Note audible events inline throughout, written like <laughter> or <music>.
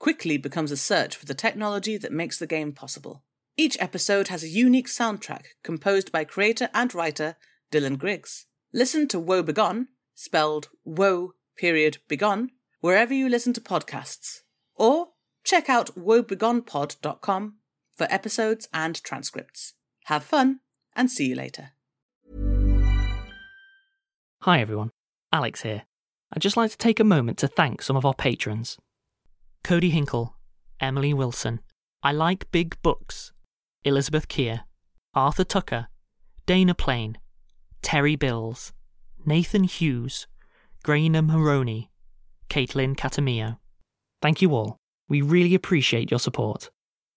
quickly becomes a search for the technology that makes the game possible. Each episode has a unique soundtrack composed by creator and writer Dylan Griggs. Listen to Woe Begone, spelled Woe period Begone, wherever you listen to podcasts. Or check out woebegonepod.com for episodes and transcripts. Have fun and see you later. Hi everyone, Alex here. I'd just like to take a moment to thank some of our patrons. Kody Hinkel, Emily Wilson, I Like Big Books, Elizabeth Keir, Arthur Tucker, Dayna Plehn, Teri Bills, Nathan Hughes, Grainne Moroney, Katelyn Catameo. Thank you all. We really appreciate your support.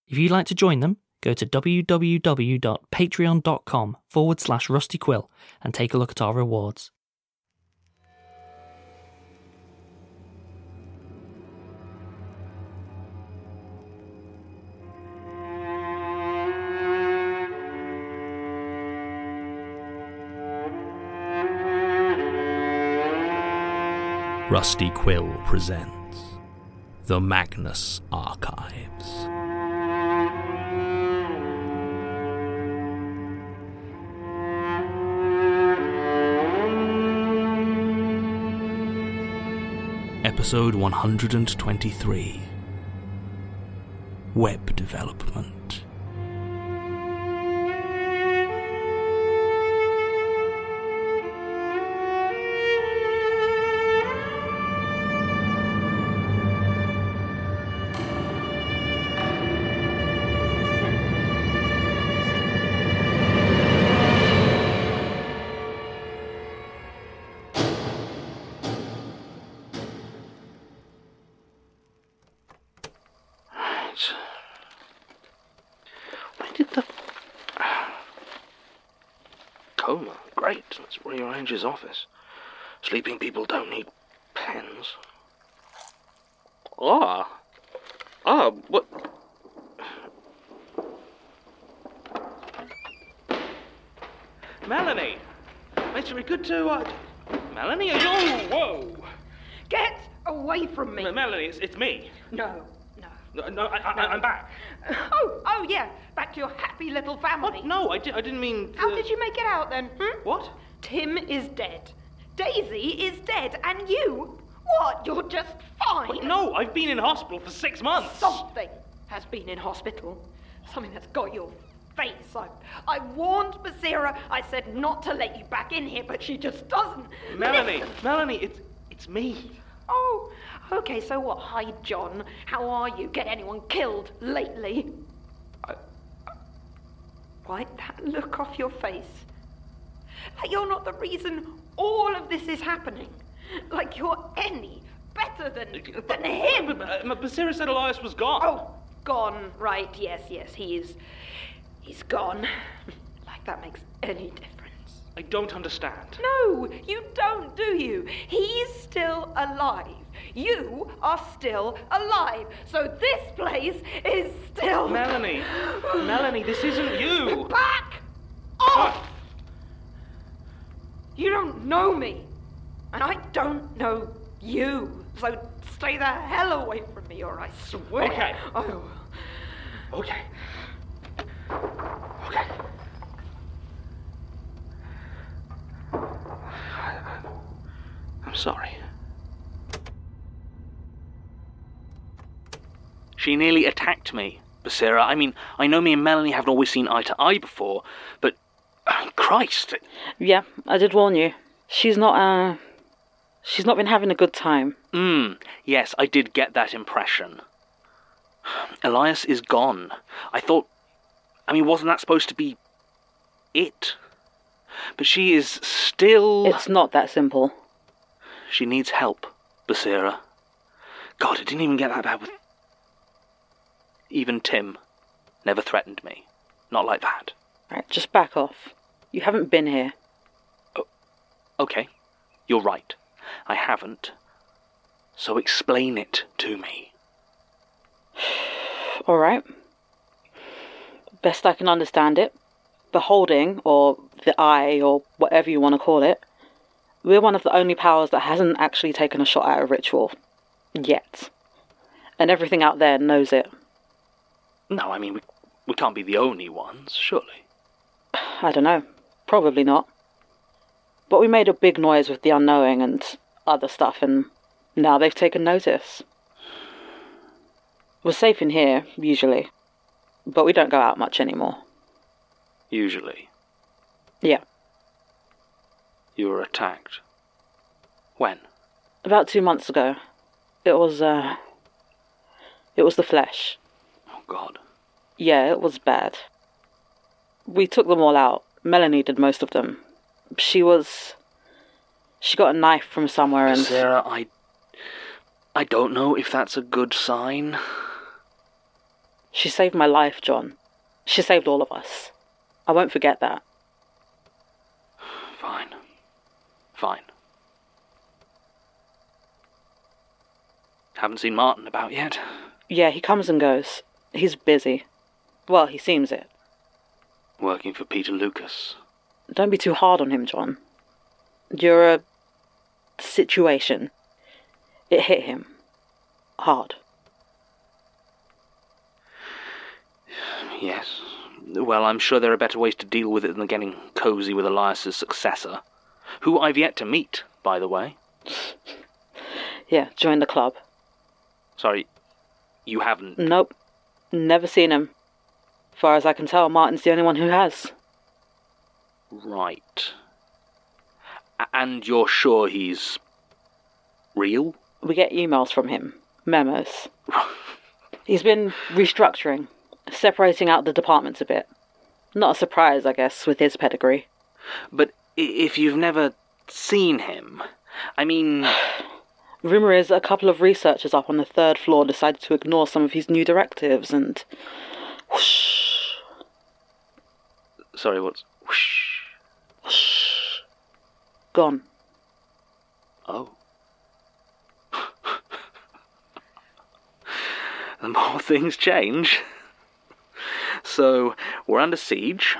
If you'd like to join them, go to www.patreon.com forward slash rustyquill and take a look at our rewards. Rusty Quill presents The Magnus Archives. Episode 123 Web Development. Let's rearrange his office. Sleeping people don't need pens. Ah. Ah, what. Melanie! It's very good to. Uh... Melanie, are you. Whoa! Get away from me. M- Melanie, it's, it's me. No, no. No, no I, I, I'm back. Oh, oh yeah, back to your happy little family. What? No, I, di- I didn't mean. How uh, did you make it out then? Hmm? What? Tim is dead. Daisy is dead, and you? What? You're just fine. No, I've been in hospital for six months. Something has been in hospital. Something that's got your face. I, I warned Basira. I said not to let you back in here, but she just doesn't. Melanie, listen. Melanie, it's it's It's me. Oh, okay, so what? Hi, John. How are you? Get anyone killed lately? I. Wipe that look off your face. Like you're not the reason all of this is happening. Like you're any better than, than him. But, uh, but Basira said Elias was gone. Oh, gone. Right, yes, yes, he is. He's gone. <laughs> Like that makes any difference. I don't understand. No, you don't, do you? He's still alive. You are still alive. So this place is still. Melanie! <gasps> Melanie, this isn't you! Back off! You don't know me. And I don't know you. So stay the hell away from me, or I swear. Okay. Oh, I will. Okay. Okay. I'm sorry. She nearly attacked me, Basira. I mean, I know me and Melanie haven't always seen eye to eye before, but oh, Christ, Yeah, I did warn you. She's not, uh. She's not been having a good time. Hmm. Yes, I did get that impression. <sighs> Elias is gone. I thought. I mean, wasn't that supposed to be it? But she is still. It's not that simple. She needs help, Basira. God, it didn't even get that bad with. Even Tim never threatened me. Not like that. Right, just back off. You haven't been here. Oh, okay, you're right. I haven't. So explain it to me. <sighs> Alright. Best I can understand it. The Beholding, or the eye, or whatever you want to call it, we're one of the only powers that hasn't actually taken a shot at a ritual. Yet. And everything out there knows it. No, I mean, we, we can't be the only ones, surely. <sighs> I don't know. Probably not. But we made a big noise with the unknowing and other stuff, and now they've taken notice. We're safe in here, usually. But we don't go out much anymore. Usually. Yeah. You were attacked. When? About two months ago. It was, uh. It was the flesh. Oh, God. Yeah, it was bad. We took them all out. Melanie did most of them. She was. She got a knife from somewhere and. Basira, I. I don't know if that's a good sign. She saved my life, John. She saved all of us. I won't forget that. Fine. Fine. Haven't seen Martin about yet. Yeah, he comes and goes. He's busy. Well, he seems it. Working for Peter Lucas. Don't be too hard on him, John. You're a situation. It hit him. Hard. Yes. Well, I'm sure there are better ways to deal with it than getting cozy with Elias's successor, who I've yet to meet, by the way. Yeah, join the club. Sorry, you haven't. Nope. Never seen him. Far as I can tell, Martin's the only one who has. Right. And you're sure he's real? We get emails from him, memos. <laughs> He's been restructuring, separating out the departments a bit. Not a surprise, I guess, with his pedigree. But if you've never seen him, I mean, <sighs> Rumour is a couple of researchers up on the third floor decided to ignore some of his new directives and. Whoosh, sorry, what's whoosh? whoosh, gone. Oh. the more things change. So, we're under siege.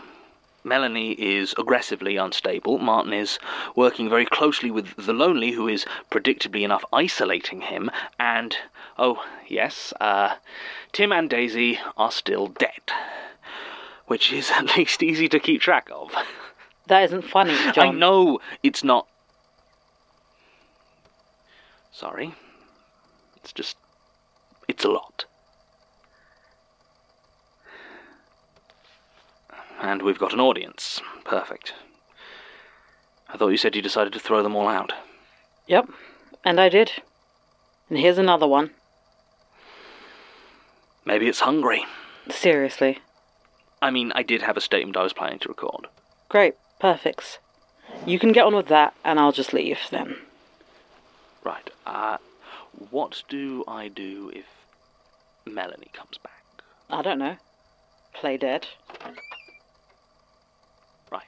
Melanie is aggressively unstable. Martin is working very closely with the Lonely, who is predictably enough isolating him. And, oh, yes, uh, Tim and Daisy are still dead. Which is <laughs> at least easy to keep track of. <laughs> That isn't funny, John. I know it's not. Sorry. It's just. It's a lot. And we've got an audience. Perfect. I thought you said you decided to throw them all out. Yep. And I did. And here's another one. Maybe it's hungry. Seriously. I mean, I did have a statement I was planning to record. Great. Perfect. You can get on with that, and I'll just leave then. Right. Uh, what do I do if Melanie comes back? I don't know. Play dead. Right.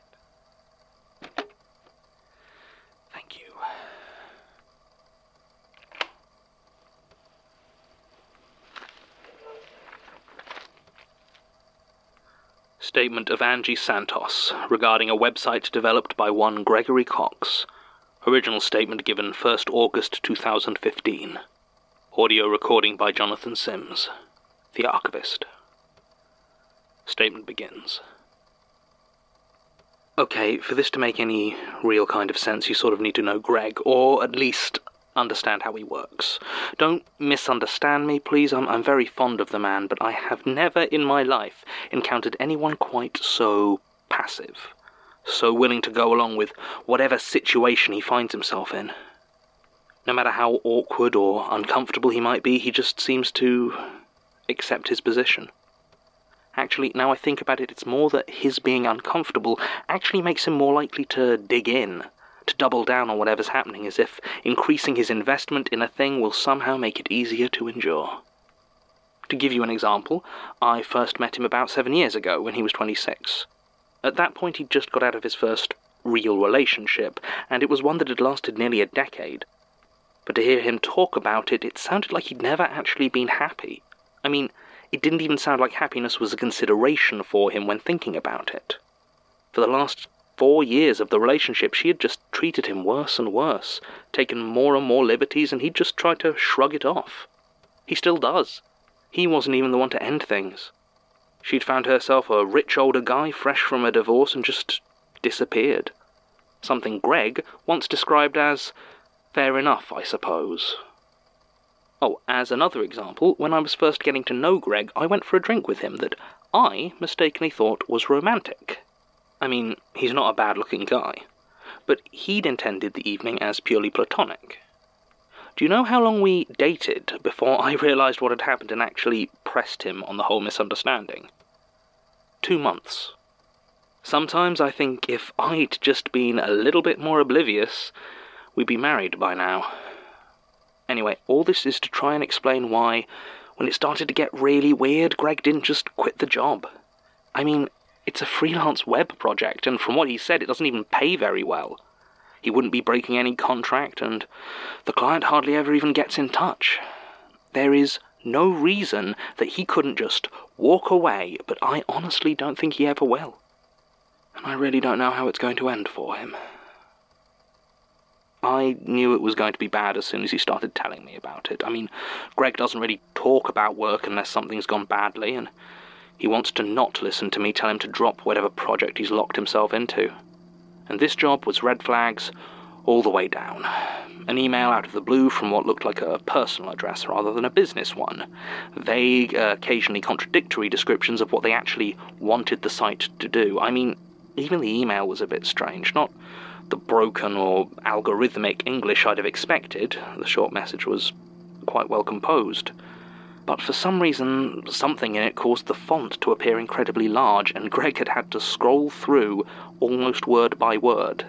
Thank you. Statement of Angie Santos regarding a website developed by one Gregory Cox. Original statement given 1st August 2015. Audio recording by Jonathan Sims, the archivist. Statement begins. Okay, for this to make any real kind of sense, you sort of need to know Greg, or at least understand how he works. Don't misunderstand me, please. I'm, I'm very fond of the man, but I have never in my life encountered anyone quite so passive, so willing to go along with whatever situation he finds himself in. No matter how awkward or uncomfortable he might be, he just seems to accept his position. Actually, now I think about it, it's more that his being uncomfortable actually makes him more likely to dig in, to double down on whatever's happening, as if increasing his investment in a thing will somehow make it easier to endure. To give you an example, I first met him about seven years ago when he was 26. At that point, he'd just got out of his first real relationship, and it was one that had lasted nearly a decade. But to hear him talk about it, it sounded like he'd never actually been happy. I mean, it didn't even sound like happiness was a consideration for him when thinking about it. For the last four years of the relationship, she had just treated him worse and worse, taken more and more liberties, and he'd just tried to shrug it off. He still does. He wasn't even the one to end things. She'd found herself a rich older guy fresh from a divorce and just disappeared. Something Greg once described as fair enough, I suppose. Oh, as another example, when I was first getting to know Greg, I went for a drink with him that I mistakenly thought was romantic. I mean, he's not a bad looking guy, but he'd intended the evening as purely platonic. Do you know how long we dated before I realized what had happened and actually pressed him on the whole misunderstanding? Two months. Sometimes I think if I'd just been a little bit more oblivious, we'd be married by now. Anyway, all this is to try and explain why, when it started to get really weird, Greg didn't just quit the job. I mean, it's a freelance web project, and from what he said, it doesn't even pay very well. He wouldn't be breaking any contract, and the client hardly ever even gets in touch. There is no reason that he couldn't just walk away, but I honestly don't think he ever will. And I really don't know how it's going to end for him. I knew it was going to be bad as soon as he started telling me about it. I mean, Greg doesn't really talk about work unless something's gone badly, and he wants to not listen to me tell him to drop whatever project he's locked himself into. And this job was red flags all the way down. An email out of the blue from what looked like a personal address rather than a business one. Vague, uh, occasionally contradictory descriptions of what they actually wanted the site to do. I mean, even the email was a bit strange. Not the broken or algorithmic English I'd have expected. The short message was quite well composed. But for some reason, something in it caused the font to appear incredibly large, and Greg had had to scroll through almost word by word.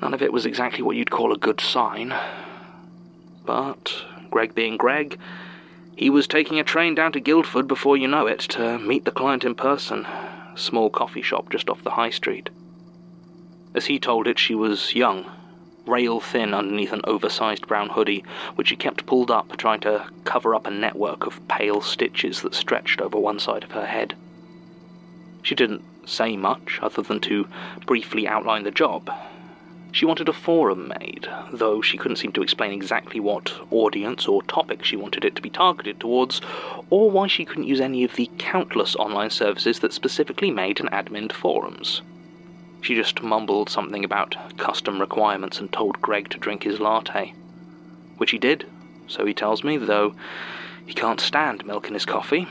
None of it was exactly what you'd call a good sign. But, Greg being Greg, he was taking a train down to Guildford before you know it to meet the client in person. Small coffee shop just off the high street. As he told it, she was young, rail thin underneath an oversized brown hoodie, which she kept pulled up, trying to cover up a network of pale stitches that stretched over one side of her head. She didn't say much other than to briefly outline the job. She wanted a forum made, though she couldn't seem to explain exactly what audience or topic she wanted it to be targeted towards, or why she couldn't use any of the countless online services that specifically made and adminned forums. She just mumbled something about custom requirements and told Greg to drink his latte. Which he did, so he tells me, though he can't stand milk in his coffee.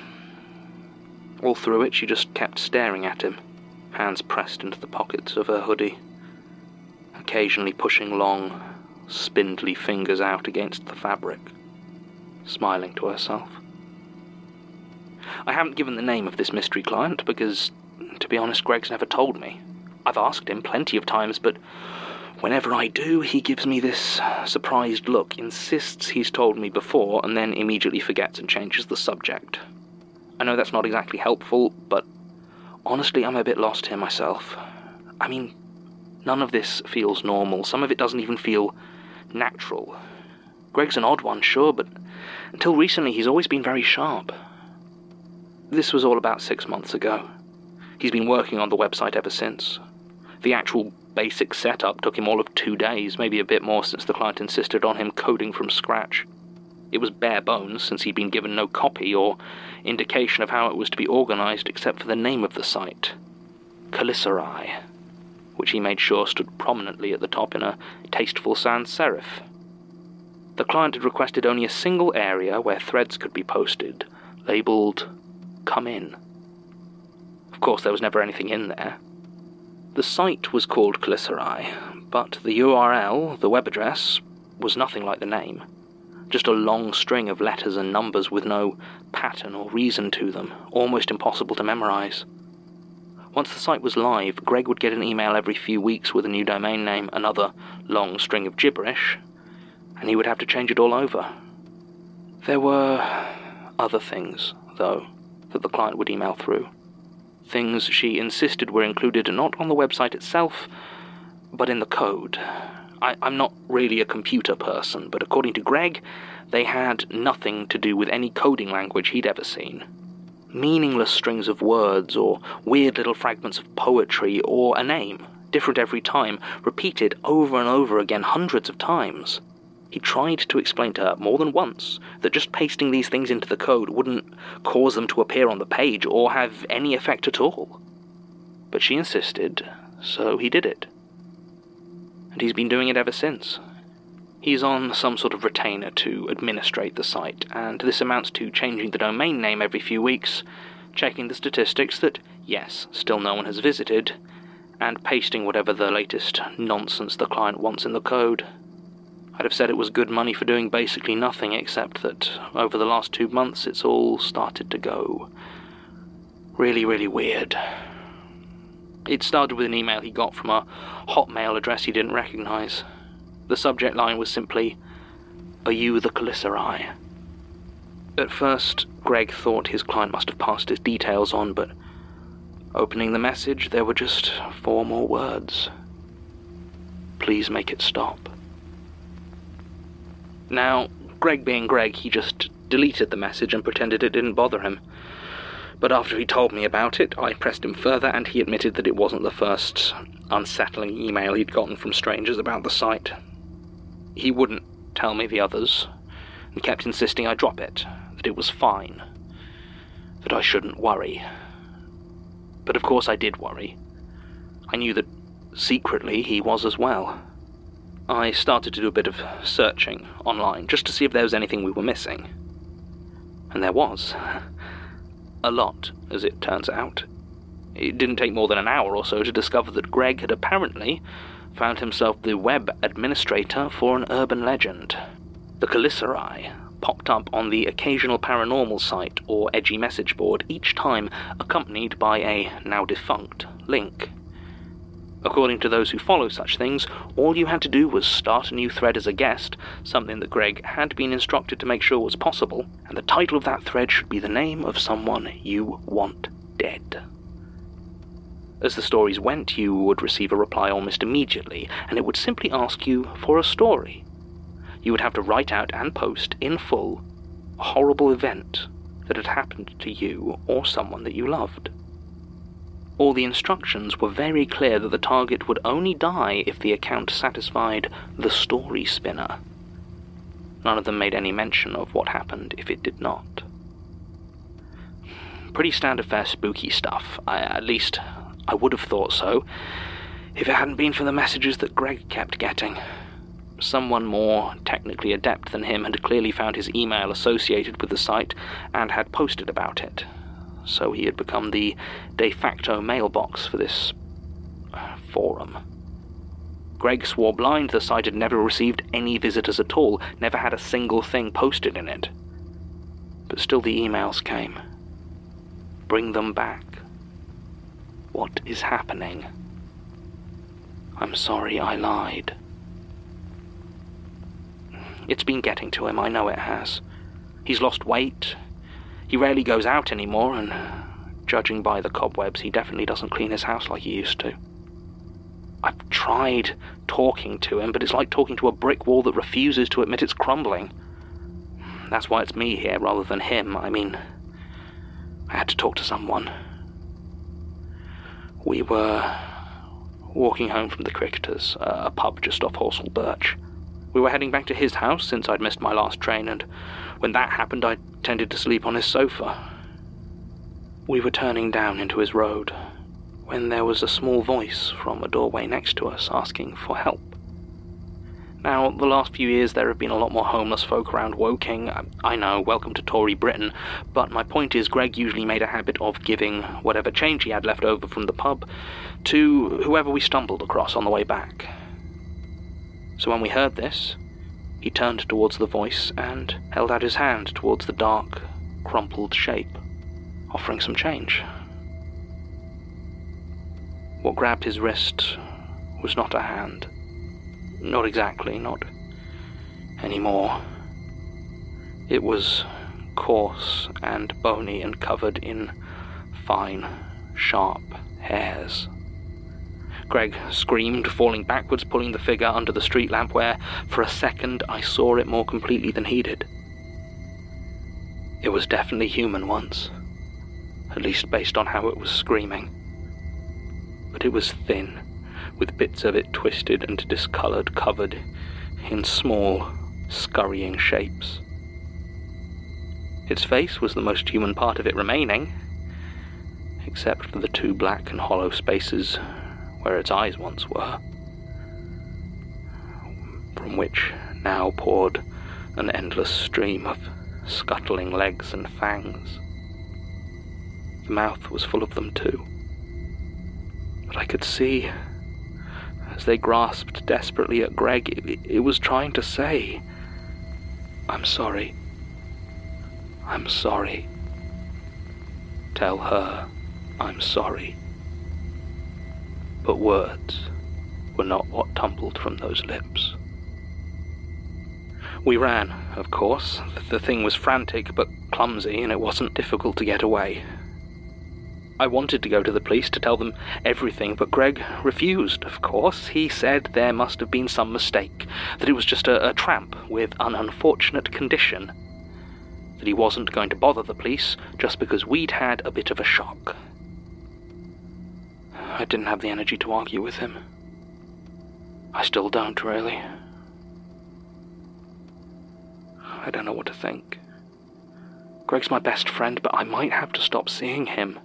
All through it, she just kept staring at him, hands pressed into the pockets of her hoodie, occasionally pushing long, spindly fingers out against the fabric, smiling to herself. I haven't given the name of this mystery client because, to be honest, Greg's never told me. I've asked him plenty of times, but whenever I do, he gives me this surprised look, insists he's told me before, and then immediately forgets and changes the subject. I know that's not exactly helpful, but honestly, I'm a bit lost here myself. I mean, none of this feels normal. Some of it doesn't even feel natural. Greg's an odd one, sure, but until recently, he's always been very sharp. This was all about six months ago. He's been working on the website ever since. The actual basic setup took him all of two days, maybe a bit more since the client insisted on him coding from scratch. It was bare bones since he'd been given no copy or indication of how it was to be organized except for the name of the site Calicerae, which he made sure stood prominently at the top in a tasteful sans serif. The client had requested only a single area where threads could be posted, labeled come in. Of course, there was never anything in there. The site was called Calicerae, but the URL, the web address, was nothing like the name. Just a long string of letters and numbers with no pattern or reason to them, almost impossible to memorize. Once the site was live, Greg would get an email every few weeks with a new domain name, another long string of gibberish, and he would have to change it all over. There were other things, though that the client would email through. Things she insisted were included not on the website itself, but in the code. I, am not really a computer person, but according to Greg, they had nothing to do with any coding language he'd ever seen. Meaningless strings of words, or weird little fragments of poetry, or a name, different every time, repeated over and over again hundreds of times. He tried to explain to her more than once that just pasting these things into the code wouldn't cause them to appear on the page or have any effect at all. But she insisted, so he did it. And he's been doing it ever since. He's on some sort of retainer to administrate the site, and this amounts to changing the domain name every few weeks, checking the statistics that, yes, still no one has visited, and pasting whatever the latest nonsense the client wants in the code. I'd have said it was good money for doing basically nothing, except that over the last two months it's all started to go really, really weird. It started with an email he got from a Hotmail address he didn't recognize. The subject line was simply, Are you the Calicerae? At first, Greg thought his client must have passed his details on, but opening the message, there were just four more words. Please make it stop. Now, Greg being Greg, he just deleted the message and pretended it didn't bother him. But after he told me about it, I pressed him further, and he admitted that it wasn't the first unsettling email he'd gotten from strangers about the site. He wouldn't tell me the others, and kept insisting I drop it, that it was fine, that I shouldn't worry. But of course I did worry. I knew that secretly he was as well. I started to do a bit of searching online just to see if there was anything we were missing. And there was. A lot, as it turns out. It didn't take more than an hour or so to discover that Greg had apparently found himself the web administrator for an urban legend. The Calicerae popped up on the occasional paranormal site or edgy message board, each time accompanied by a now defunct link. According to those who follow such things, all you had to do was start a new thread as a guest, something that Greg had been instructed to make sure was possible, and the title of that thread should be the name of someone you want dead. As the stories went, you would receive a reply almost immediately, and it would simply ask you for a story. You would have to write out and post, in full, a horrible event that had happened to you or someone that you loved. All the instructions were very clear that the target would only die if the account satisfied the story spinner. None of them made any mention of what happened if it did not. Pretty standard fare spooky stuff. I, at least, I would have thought so, if it hadn't been for the messages that Greg kept getting. Someone more technically adept than him had clearly found his email associated with the site and had posted about it so he had become the de facto mailbox for this uh, forum. Greg swore blind the site had never received any visitors at all, never had a single thing posted in it. But still the emails came. Bring them back. What is happening? I'm sorry I lied. It's been getting to him, I know it has. He's lost weight. He rarely goes out anymore, and uh, judging by the cobwebs, he definitely doesn't clean his house like he used to. I've tried talking to him, but it's like talking to a brick wall that refuses to admit it's crumbling. That's why it's me here rather than him. I mean, I had to talk to someone. We were walking home from the Cricketers, uh, a pub just off Horsell Birch. We were heading back to his house since I'd missed my last train, and when that happened, I tended to sleep on his sofa. We were turning down into his road when there was a small voice from a doorway next to us asking for help. Now, the last few years there have been a lot more homeless folk around Woking. I know, welcome to Tory Britain, but my point is Greg usually made a habit of giving whatever change he had left over from the pub to whoever we stumbled across on the way back. So when we heard this, he turned towards the voice and held out his hand towards the dark, crumpled shape, offering some change. What grabbed his wrist was not a hand. Not exactly, not anymore. It was coarse and bony and covered in fine, sharp hairs. Greg screamed, falling backwards, pulling the figure under the street lamp, where, for a second, I saw it more completely than he did. It was definitely human once, at least based on how it was screaming but it was thin, with bits of it twisted and discolored, covered in small, scurrying shapes. Its face was the most human part of it remaining, except for the two black and hollow spaces where its eyes once were, from which now poured an endless stream of scuttling legs and fangs. The mouth was full of them too. But I could see, as they grasped desperately at Greg, it, it was trying to say, I'm sorry. I'm sorry. Tell her I'm sorry. But words were not what tumbled from those lips. We ran, of course. The thing was frantic but clumsy, and it wasn't difficult to get away. I wanted to go to the police to tell them everything, but Greg refused, of course. He said there must have been some mistake, that it was just a, a tramp with an unfortunate condition, that he wasn't going to bother the police just because we'd had a bit of a shock. I didn't have the energy to argue with him. I still don't, really. I don't know what to think. Greg's my best friend, but I might have to stop seeing him.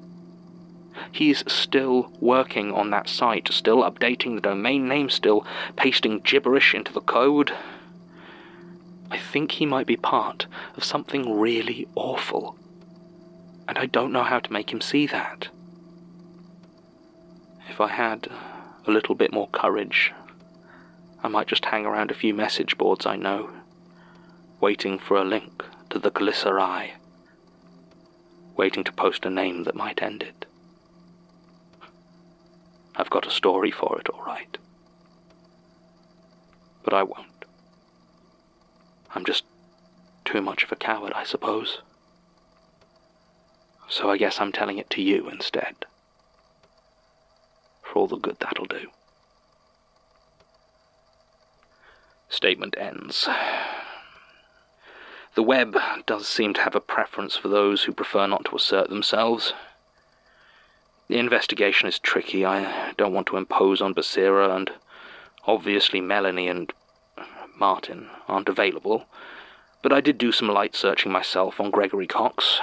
He's still working on that site, still updating the domain name, still pasting gibberish into the code. I think he might be part of something really awful. And I don't know how to make him see that. If I had a little bit more courage, I might just hang around a few message boards I know, waiting for a link to the Calicerae, waiting to post a name that might end it. I've got a story for it, all right. But I won't. I'm just too much of a coward, I suppose. So I guess I'm telling it to you instead. For all the good that'll do. Statement ends. The web does seem to have a preference for those who prefer not to assert themselves. The investigation is tricky. I don't want to impose on Basira, and obviously Melanie and Martin aren't available. But I did do some light searching myself on Gregory Cox.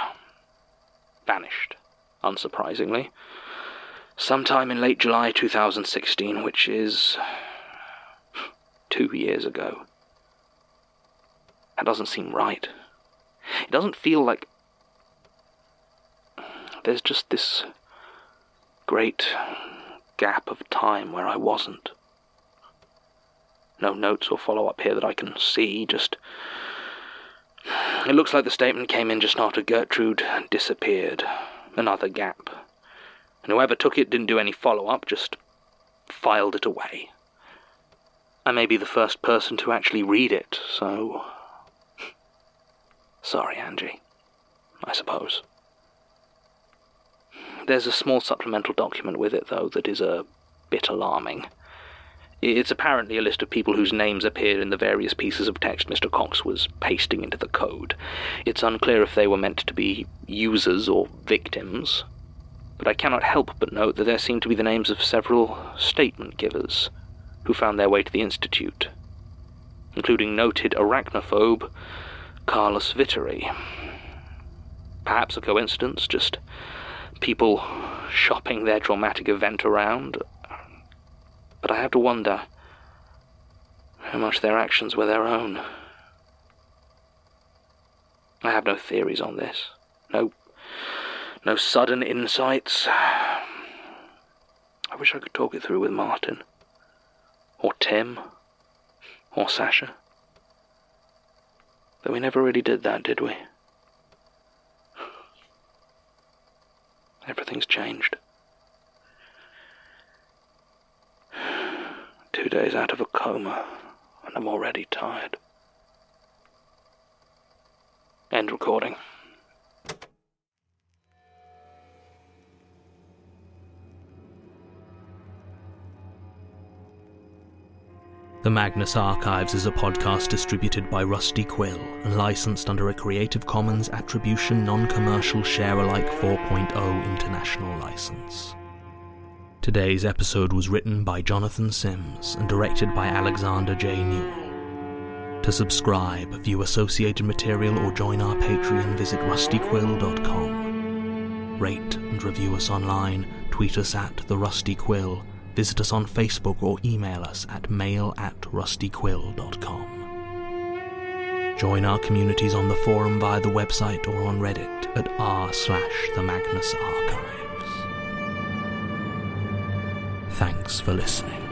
Vanished, unsurprisingly. Sometime in late July 2016, which is. two years ago. That doesn't seem right. It doesn't feel like. There's just this great gap of time where I wasn't. No notes or follow up here that I can see, just. It looks like the statement came in just after Gertrude disappeared. Another gap. And whoever took it didn't do any follow up, just filed it away. I may be the first person to actually read it, so. <laughs> Sorry, Angie. I suppose. There's a small supplemental document with it, though, that is a bit alarming. It's apparently a list of people whose names appear in the various pieces of text Mr. Cox was pasting into the code. It's unclear if they were meant to be users or victims, but I cannot help but note that there seem to be the names of several statement givers who found their way to the Institute, including noted arachnophobe Carlos Vittery. Perhaps a coincidence, just people shopping their dramatic event around. But I have to wonder how much their actions were their own. I have no theories on this. No no sudden insights. <sighs> I wish I could talk it through with Martin. Or Tim. Or Sasha. But we never really did that, did we? <sighs> Everything's changed. <sighs> Two days out of a coma, and I'm already tired. End recording. The Magnus Archives is a podcast distributed by Rusty Quill and licensed under a Creative Commons Attribution Non Commercial Share Alike 4.0 International License. Today's episode was written by Jonathan Sims and directed by Alexander J. Newall. To subscribe, view associated material, or join our Patreon, visit rustyquill.com. Rate and review us online, tweet us at The Rusty Quill Visit us on Facebook or email us at mail at rustyquill.com. Join our communities on the forum via the website or on Reddit at r slash the Magnus Archives. Thanks for listening.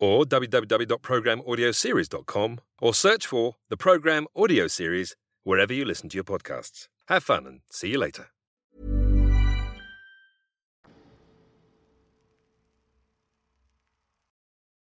or www.programaudioseries.com or search for the Program Audio Series wherever you listen to your podcasts. Have fun and see you later.